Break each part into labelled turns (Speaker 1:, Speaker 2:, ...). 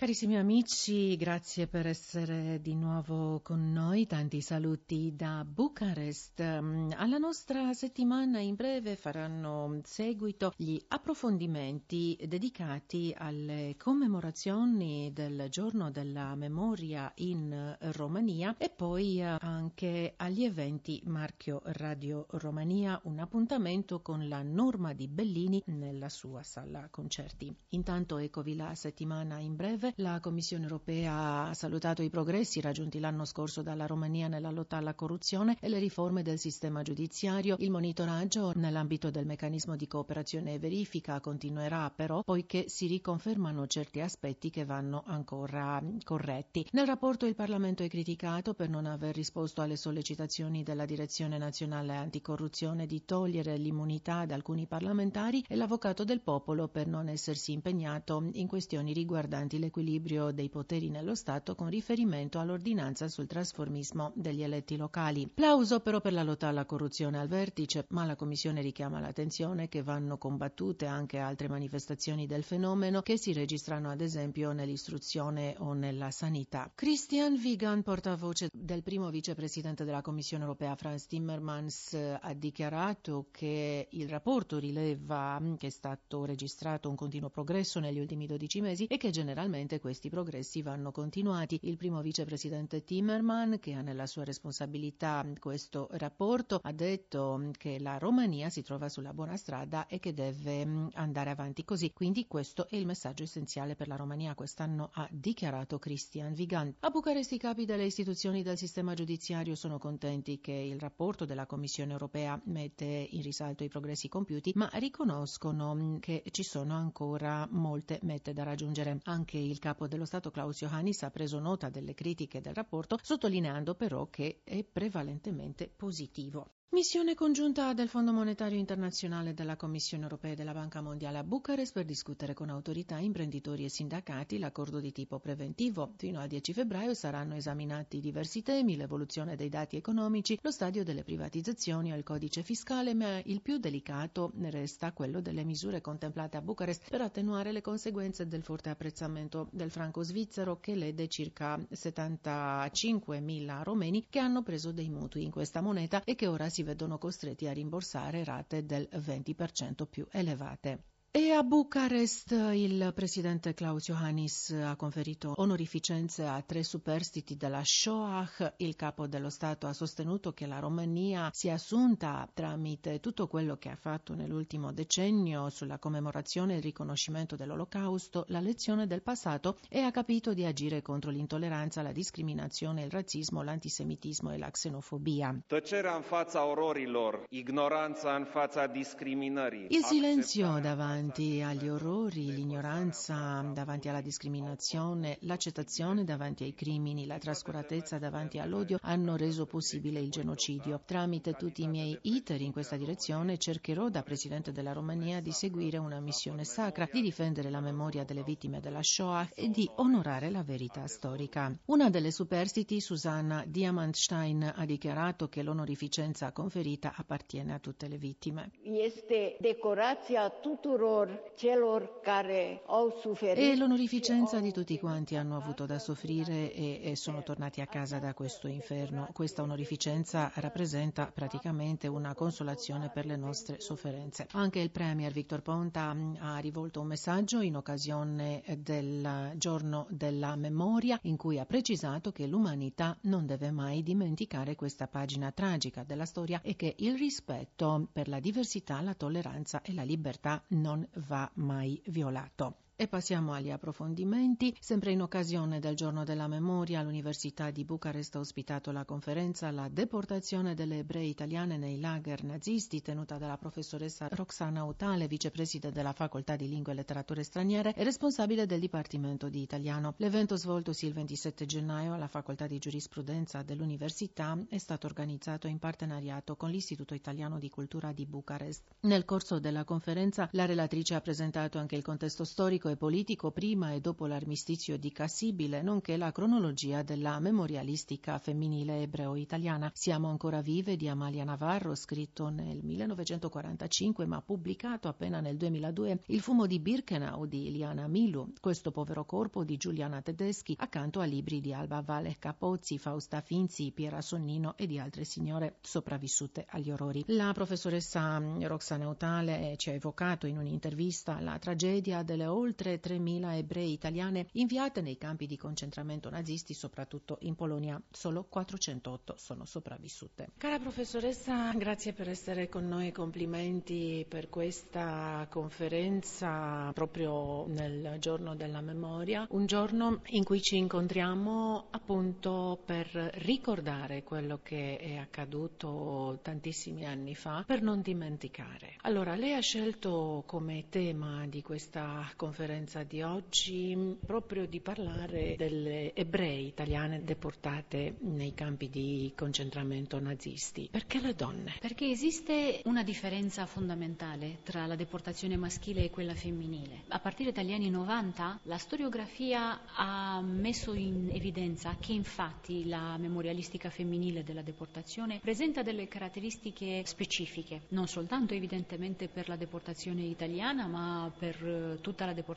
Speaker 1: Carissimi amici, grazie per essere di nuovo con noi. Tanti saluti da Bucarest. Alla nostra settimana in breve faranno seguito gli approfondimenti dedicati alle commemorazioni del giorno della memoria in Romania e poi anche agli eventi Marchio Radio Romania, un appuntamento con la norma di Bellini nella sua sala concerti. Intanto eccovi la settimana in breve la Commissione europea ha salutato i progressi raggiunti l'anno scorso dalla Romania nella lotta alla corruzione e le riforme del sistema giudiziario. Il monitoraggio nell'ambito del meccanismo di cooperazione e verifica continuerà però poiché si riconfermano certi aspetti che vanno ancora corretti. Nel rapporto il Parlamento è criticato per non aver risposto alle sollecitazioni della Direzione Nazionale Anticorruzione di togliere l'immunità ad alcuni parlamentari e l'Avvocato del Popolo per non essersi impegnato in questioni riguardanti l'equilibrio l'equilibrio dei poteri nello Stato con riferimento all'ordinanza sul trasformismo degli eletti locali. Plauso però per la lotta alla corruzione al vertice, ma la Commissione richiama l'attenzione che vanno combattute anche altre manifestazioni del fenomeno che si registrano ad esempio nell'istruzione o nella sanità. Christian Wigan, portavoce del primo vicepresidente della Commissione europea Franz Timmermans, ha dichiarato che il rapporto rileva che è stato registrato un continuo progresso negli ultimi 12 mesi e che generalmente Ovviamente questi progressi vanno continuati. Il primo vicepresidente Timmerman, che ha nella sua responsabilità questo rapporto, ha detto che la Romania si trova sulla buona strada e che deve mm, andare avanti così. Quindi questo è il messaggio essenziale per la Romania. Quest'anno ha dichiarato Christian Vigan. A Bucarest i capi delle istituzioni del sistema giudiziario sono contenti che il rapporto della Commissione europea mette in risalto i progressi compiuti, ma riconoscono mm, che ci sono ancora molte mete da raggiungere. Anche il capo dello Stato Klaus Johannis ha preso nota delle critiche del rapporto, sottolineando però che è prevalentemente positivo. Missione congiunta del Fondo Monetario Internazionale della Commissione Europea e della Banca Mondiale a Bucarest per discutere con autorità, imprenditori e sindacati l'accordo di tipo preventivo. Fino al 10 febbraio saranno esaminati diversi temi, l'evoluzione dei dati economici, lo stadio delle privatizzazioni o il codice fiscale, ma il più delicato resta quello delle misure contemplate a Bucarest per attenuare le conseguenze del forte apprezzamento del franco svizzero che lede circa 75.000 romeni che hanno preso dei mutui in questa moneta e che ora si si vedono costretti a rimborsare rate del 20% più elevate. E a Bucarest il presidente Klaus Johannis ha conferito onorificenze a tre superstiti della Shoah. Il capo dello Stato ha sostenuto che la Romania si è assunta tramite tutto quello che ha fatto nell'ultimo decennio sulla commemorazione e il riconoscimento dell'Olocausto la lezione del passato e ha capito di agire contro l'intolleranza, la discriminazione, il razzismo, l'antisemitismo e la xenofobia.
Speaker 2: Tăcerea în fața ororilor, ignoranța în fața discriminării.
Speaker 1: Il silenzio davanti davanti agli orrori, l'ignoranza davanti alla discriminazione, l'accettazione davanti ai crimini, la trascuratezza davanti all'odio hanno reso possibile il genocidio. Tramite tutti i miei iter in questa direzione cercherò da Presidente della Romania di seguire una missione sacra, di difendere la memoria delle vittime della Shoah e di onorare la verità storica. Una delle superstiti, Susanna Diamantstein, ha dichiarato che l'onorificenza conferita appartiene a tutte le vittime.
Speaker 3: Este decorația tuturor celor care au suferit.
Speaker 1: E l'onorificenza di tutti quanti hanno avuto da soffrire e, e sono tornati a casa da questo inferno. Questa onorificenza rappresenta praticamente una consolazione per le nostre sofferenze. Anche il Premier Victor Ponta ha rivolto un messaggio in occasione del giorno della memoria in cui ha precisato che l'umanità non deve mai dimenticare questa pagina tragica della storia e che il rispetto per la diversità, la tolleranza e la libertà non va mai violato. E passiamo agli approfondimenti. Sempre in occasione del giorno della memoria, l'Università di Bucarest ha ospitato la conferenza La deportazione delle ebrei italiane nei lager nazisti, tenuta dalla professoressa Roxana Utale, vicepresidente della Facoltà di Lingue e Letterature Straniere e responsabile del Dipartimento di Italiano. L'evento svoltosi il 27 gennaio alla Facoltà di Giurisprudenza dell'Università è stato organizzato in partenariato con l'Istituto Italiano di Cultura di Bucarest. Nel corso della conferenza la relatrice ha presentato anche il contesto storico e politico prima e dopo l'armistizio di Cassibile, nonché la cronologia della memorialistica femminile ebreo-italiana. Siamo ancora vive di Amalia Navarro, scritto nel 1945 ma pubblicato appena nel 2002, Il fumo di Birkenau di Iliana Milu, Questo povero corpo di Giuliana Tedeschi, accanto a libri di Alba Valle Capozzi, Fausta Finzi, Piera Sonnino e di altre signore sopravvissute agli orrori. La professoressa Roxana Utale ci ha evocato in un'intervista la tragedia delle oltre 3.000 ebrei italiane inviate nei campi di concentramento nazisti, soprattutto in Polonia. Solo 408 sono sopravvissute. Cara professoressa, grazie per essere con noi, complimenti per questa conferenza proprio nel giorno della memoria, un giorno in cui ci incontriamo appunto per ricordare quello che è accaduto tantissimi anni fa, per non dimenticare. Allora, lei ha scelto come tema di questa conferenza di oggi proprio di parlare delle ebrei italiane deportate nei campi di concentramento nazisti. Perché le donne?
Speaker 4: Perché esiste una differenza fondamentale tra la deportazione maschile e quella femminile. A partire dagli anni 90 la storiografia ha messo in evidenza che infatti la memorialistica femminile della deportazione presenta delle caratteristiche specifiche, non soltanto evidentemente per la deportazione italiana, ma per eh, tutta la deportazione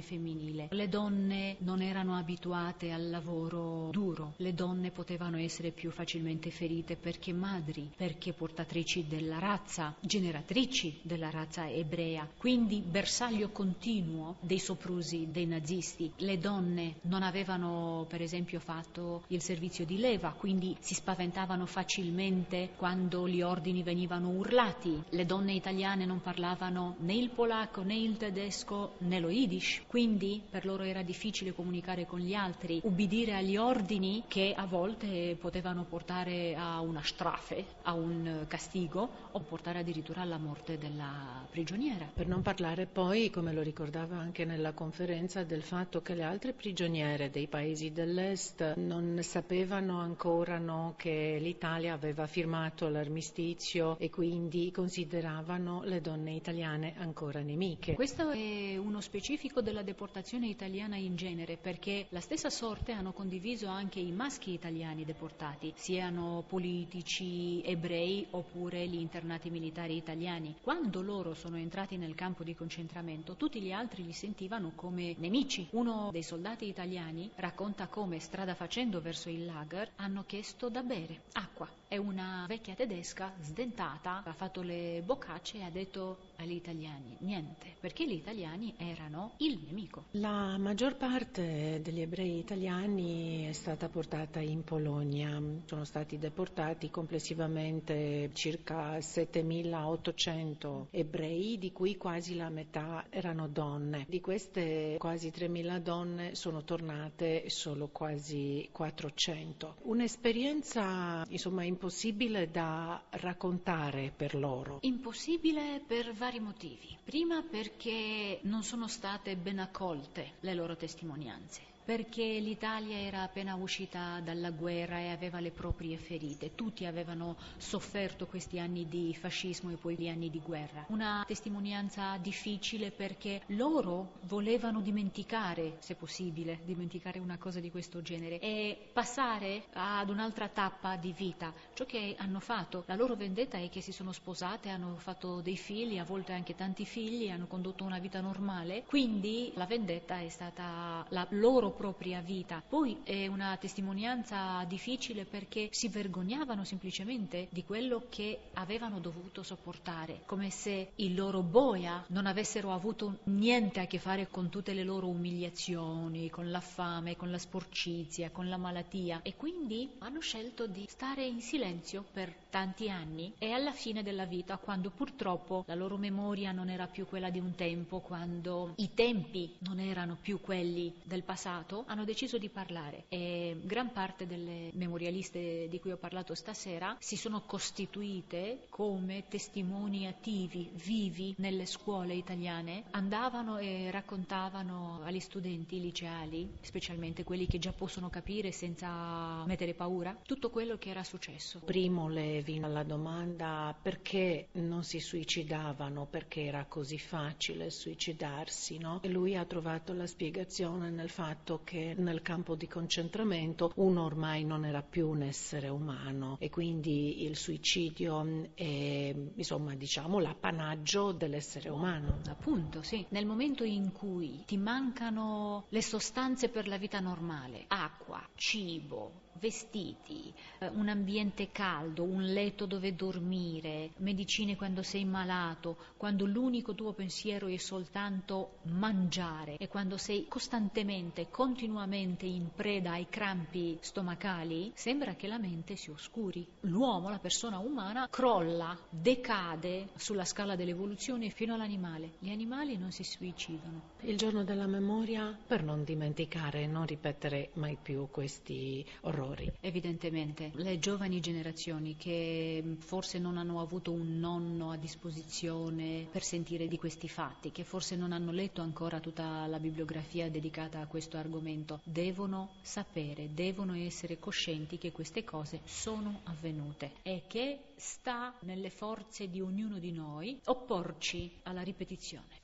Speaker 4: femminile. Le donne non erano abituate al lavoro duro, le donne potevano essere più facilmente ferite perché madri, perché portatrici della razza, generatrici della razza ebrea, quindi bersaglio continuo dei soprusi dei nazisti. Le donne non avevano per esempio fatto il servizio di leva, quindi si spaventavano facilmente quando gli ordini venivano urlati. Le donne italiane non parlavano né il polacco né il tedesco né lo yiddish, quindi per loro era difficile comunicare con gli altri, ubbidire agli ordini che a volte potevano portare a una strafe, a un castigo o portare addirittura alla morte della prigioniera.
Speaker 1: Per non parlare poi, come lo ricordava anche nella conferenza, del fatto che le altre prigioniere dei paesi dell'Est non sapevano ancora no, che l'Italia aveva firmato l'armistizio e quindi consideravano le donne italiane ancora nemiche.
Speaker 4: Questo è uno specifico della deportazione italiana in genere, perché la stessa sorte hanno condiviso anche i maschi italiani deportati, siano politici ebrei oppure gli internati militari italiani. Quando loro sono entrati nel campo di concentramento, tutti gli altri li sentivano come nemici. Uno dei soldati italiani racconta come strada facendo verso il lager hanno chiesto da bere acqua e una vecchia tedesca sdentata ha fatto le boccacce e ha detto agli italiani niente, perché gli italiani erano il nemico.
Speaker 1: La maggior parte degli ebrei italiani è stata portata in Polonia, sono stati deportati complessivamente circa 7.800 ebrei, di cui quasi la metà erano donne. Di queste quasi 3.000 donne sono tornate solo quasi 400. Un'esperienza insomma impossibile da raccontare per loro.
Speaker 4: Impossibile per vari motivi. Prima perché non sono state ben accolte le loro testimonianze perché l'Italia era appena uscita dalla guerra e aveva le proprie ferite. Tutti avevano sofferto questi anni di fascismo e poi gli anni di guerra. Una testimonianza difficile perché loro volevano dimenticare, se possibile, dimenticare una cosa di questo genere e passare ad un'altra tappa di vita. Ciò che hanno fatto, la loro vendetta è che si sono sposate, hanno fatto dei figli, a volte anche tanti figli, hanno condotto una vita normale, quindi la vendetta è stata la loro propria vita. Poi è una testimonianza difficile perché si vergognavano semplicemente di quello che avevano dovuto sopportare, come se il loro boia non avessero avuto niente a che fare con tutte le loro umiliazioni, con la fame, con la sporcizia, con la malattia e quindi hanno scelto di stare in silenzio per tanti anni e alla fine della vita, quando purtroppo la loro memoria non era più quella di un tempo, quando i tempi non erano più quelli del passato, passato hanno deciso di parlare e gran parte delle memorialiste di cui ho parlato stasera si sono costituite come testimoni attivi, vivi nelle scuole italiane, andavano e raccontavano agli studenti liceali, specialmente quelli che già possono capire senza mettere paura, tutto quello che era successo.
Speaker 1: Primo Levi alla domanda perché non si suicidavano perché era così facile suicidarsi, no? E lui ha trovato la spiegazione nel fatto che nel campo di concentramento uno ormai non era più un essere umano e quindi il suicidio è insomma diciamo l'appanaggio dell'essere umano.
Speaker 4: Appunto, sì. Nel momento in cui ti mancano le sostanze per la vita normale, acqua, cibo, vestiti, eh, un ambiente caldo, un letto dove dormire, medicine quando sei malato, quando l'unico tuo pensiero è soltanto mangiare e quando sei costantemente, continuamente in preda ai crampi stomacali, sembra che la mente si oscuri. L'uomo, la persona umana, crolla, decade sulla scala dell'evoluzione fino all'animale. Gli animali non si suicidano.
Speaker 1: Il giorno della memoria per non dimenticare non ripetere mai più questi orrori errori.
Speaker 4: Evidentemente, le giovani generazioni che forse non hanno avuto un nonno a disposizione per sentire di questi fatti, che forse non hanno letto ancora tutta la bibliografia dedicata a questo argomento, devono sapere, devono essere coscienti che queste cose sono avvenute e che sta nelle forze di ognuno di noi opporci alla ripetizione.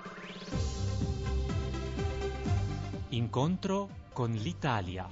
Speaker 5: Incontro con l'Italia.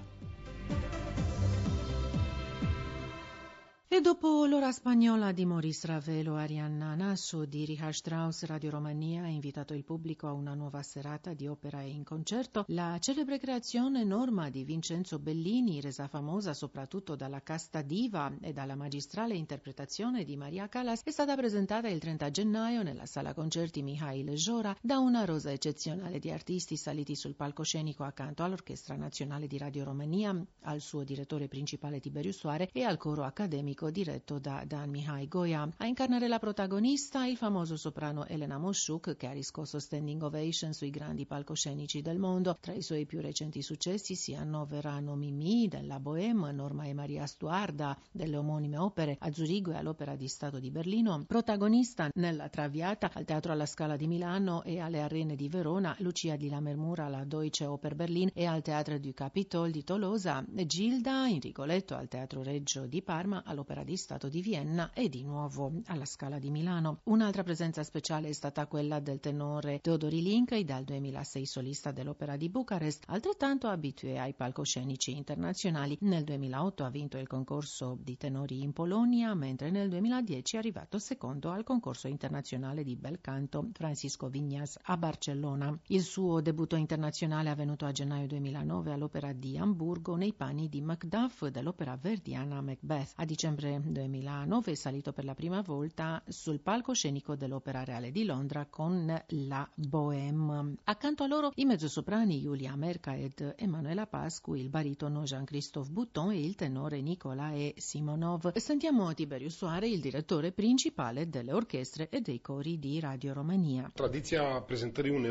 Speaker 1: E dopo l'ora spagnola di Maurice Ravelo Arianna Nasso di Richard Strauss, Radio Romania ha invitato il pubblico a una nuova serata di opera e in concerto. La celebre creazione Norma di Vincenzo Bellini, resa famosa soprattutto dalla casta diva e dalla magistrale interpretazione di Maria Callas, è stata presentata il 30 gennaio nella sala concerti Mihail Jora da una rosa eccezionale di artisti saliti sul palcoscenico accanto all'Orchestra Nazionale di Radio Romania, al suo direttore principale Tiberiu Soare e al coro accademico diretto da Dan Mihai Goya. A incarnare la protagonista il famoso soprano Elena Moshuk che ha riscosso standing ovation sui grandi palcoscenici del mondo. Tra i suoi più recenti successi si annoverano Mimi della Bohème, Norma e Maria Stuarda delle omonime opere a Zurigo e all'Opera di Stato di Berlino. Protagonista nella Traviata al Teatro alla Scala di Milano e alle Arene di Verona, Lucia di Lammermoor alla Deutsche Oper Berlin e al Teatro du Capitol di Tolosa, Gilda in Rigoletto al Teatro Reggio di Parma all'Opera all'Opera di Stato di Vienna e di nuovo alla Scala di Milano. Un'altra presenza speciale è stata quella del tenore Teodori Linkei, dal 2006 solista dell'Opera di Bucarest, altrettanto abitué ai palcoscenici internazionali. Nel 2008 ha vinto il concorso di tenori in Polonia, mentre nel 2010 è arrivato secondo al concorso internazionale di bel canto Francisco Vignas a Barcellona. Il suo debutto internazionale è avvenuto a gennaio 2009 all'Opera di Amburgo nei panni di Macduff dell'opera verdiana Macbeth. A dicembre dicembre 2009 è salito per la prima volta sul palcoscenico dell'Opera Reale di Londra con la Bohème. Accanto a loro i mezzosoprani Julia Merca ed Emanuela Pascu, il baritono Jean-Christophe Bouton e il tenore Nicolae Simonov. Sentiamo Tiberius Soare, il direttore principale delle orchestre e dei cori di Radio Romania.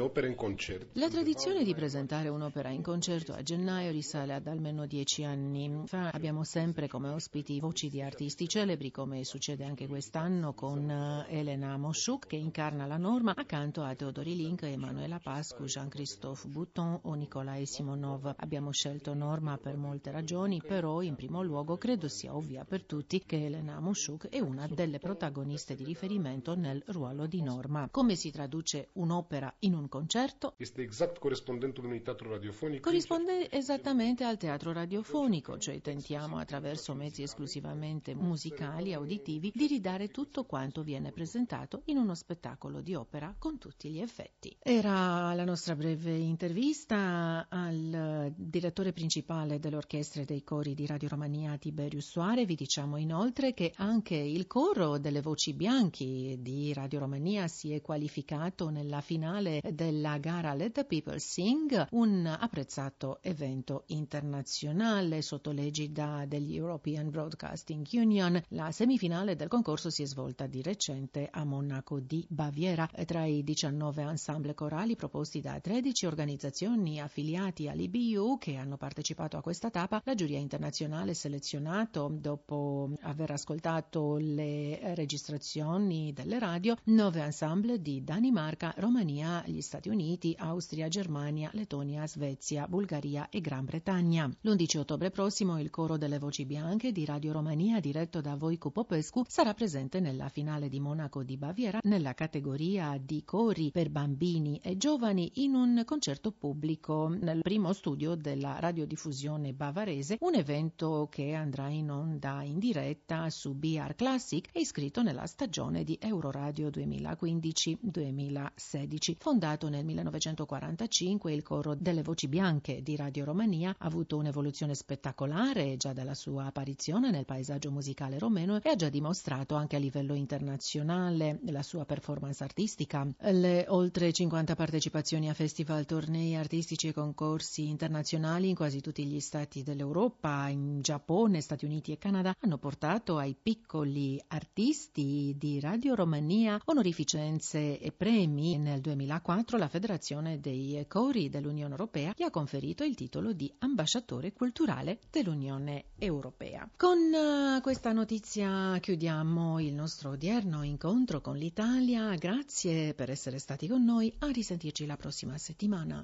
Speaker 6: Opere in concerto.
Speaker 1: La tradizione di presentare un'opera in concerto a gennaio risale ad almeno dieci anni fa. Abbiamo sempre come ospiti voci di artisti artisti celebri, come succede anche quest'anno con eh, Elena Moshuk, che incarna la norma, accanto a Teodori Link, Emanuela Pascu, Jean-Christophe Bouton o Nikolai Simonov. Abbiamo scelto Norma per molte ragioni, però in primo luogo credo sia ovvia per tutti che Elena Moshuk è una delle protagoniste di riferimento nel ruolo di Norma. Come si traduce un'opera in un concerto? Corrisponde esattamente al teatro radiofonico, cioè tentiamo attraverso mezzi esclusivamente musicali, auditivi, di ridare tutto quanto viene presentato in uno spettacolo di opera con tutti gli effetti. Era la nostra breve intervista al direttore principale dell'orchestra e dei cori di Radio Romania Tiberius Soare. Vi diciamo inoltre che anche il coro delle voci bianchi di Radio Romania si è qualificato nella finale della gara Let the People Sing, un apprezzato evento internazionale sotto l'egida degli European Broadcasting Union. La semifinale del concorso si è svolta di recente a Monaco di Baviera. Tra i 19 ensemble corali proposti da 13 organizzazioni affiliati all'IBU che hanno partecipato a questa tappa, la giuria internazionale selezionato, dopo aver ascoltato le registrazioni delle radio, nove ensemble di Danimarca, Romania, gli Stati Uniti, Austria, Germania, Lettonia, Svezia, Bulgaria e Gran Bretagna. L'11 ottobre prossimo il coro delle voci bianche di Radio Romania di diretto da Voicu Popescu, sarà presente nella finale di Monaco di Baviera nella categoria di cori per bambini e giovani in un concerto pubblico nel primo studio della radiodiffusione bavarese, un evento che andrà in onda in diretta su BR Classic e iscritto nella stagione di Euroradio 2015-2016. Fondato nel 1945, il coro delle voci bianche di Radio Romania ha avuto un'evoluzione spettacolare già dalla sua apparizione nel paesaggio musicale romeno e ha già dimostrato anche a livello internazionale la sua performance artistica. Le oltre 50 partecipazioni a festival, tornei artistici e concorsi internazionali in quasi tutti gli stati dell'Europa, in Giappone, Stati Uniti e Canada hanno portato ai piccoli artisti di Radio Romania onorificenze e premi. Nel 2004 la Federazione dei Cori dell'Unione Europea gli ha conferito il titolo di ambasciatore culturale dell'Unione Europea. Con uh, questa notizia chiudiamo il nostro odierno incontro con l'Italia. Grazie per essere stati con noi. A risentirci la prossima settimana.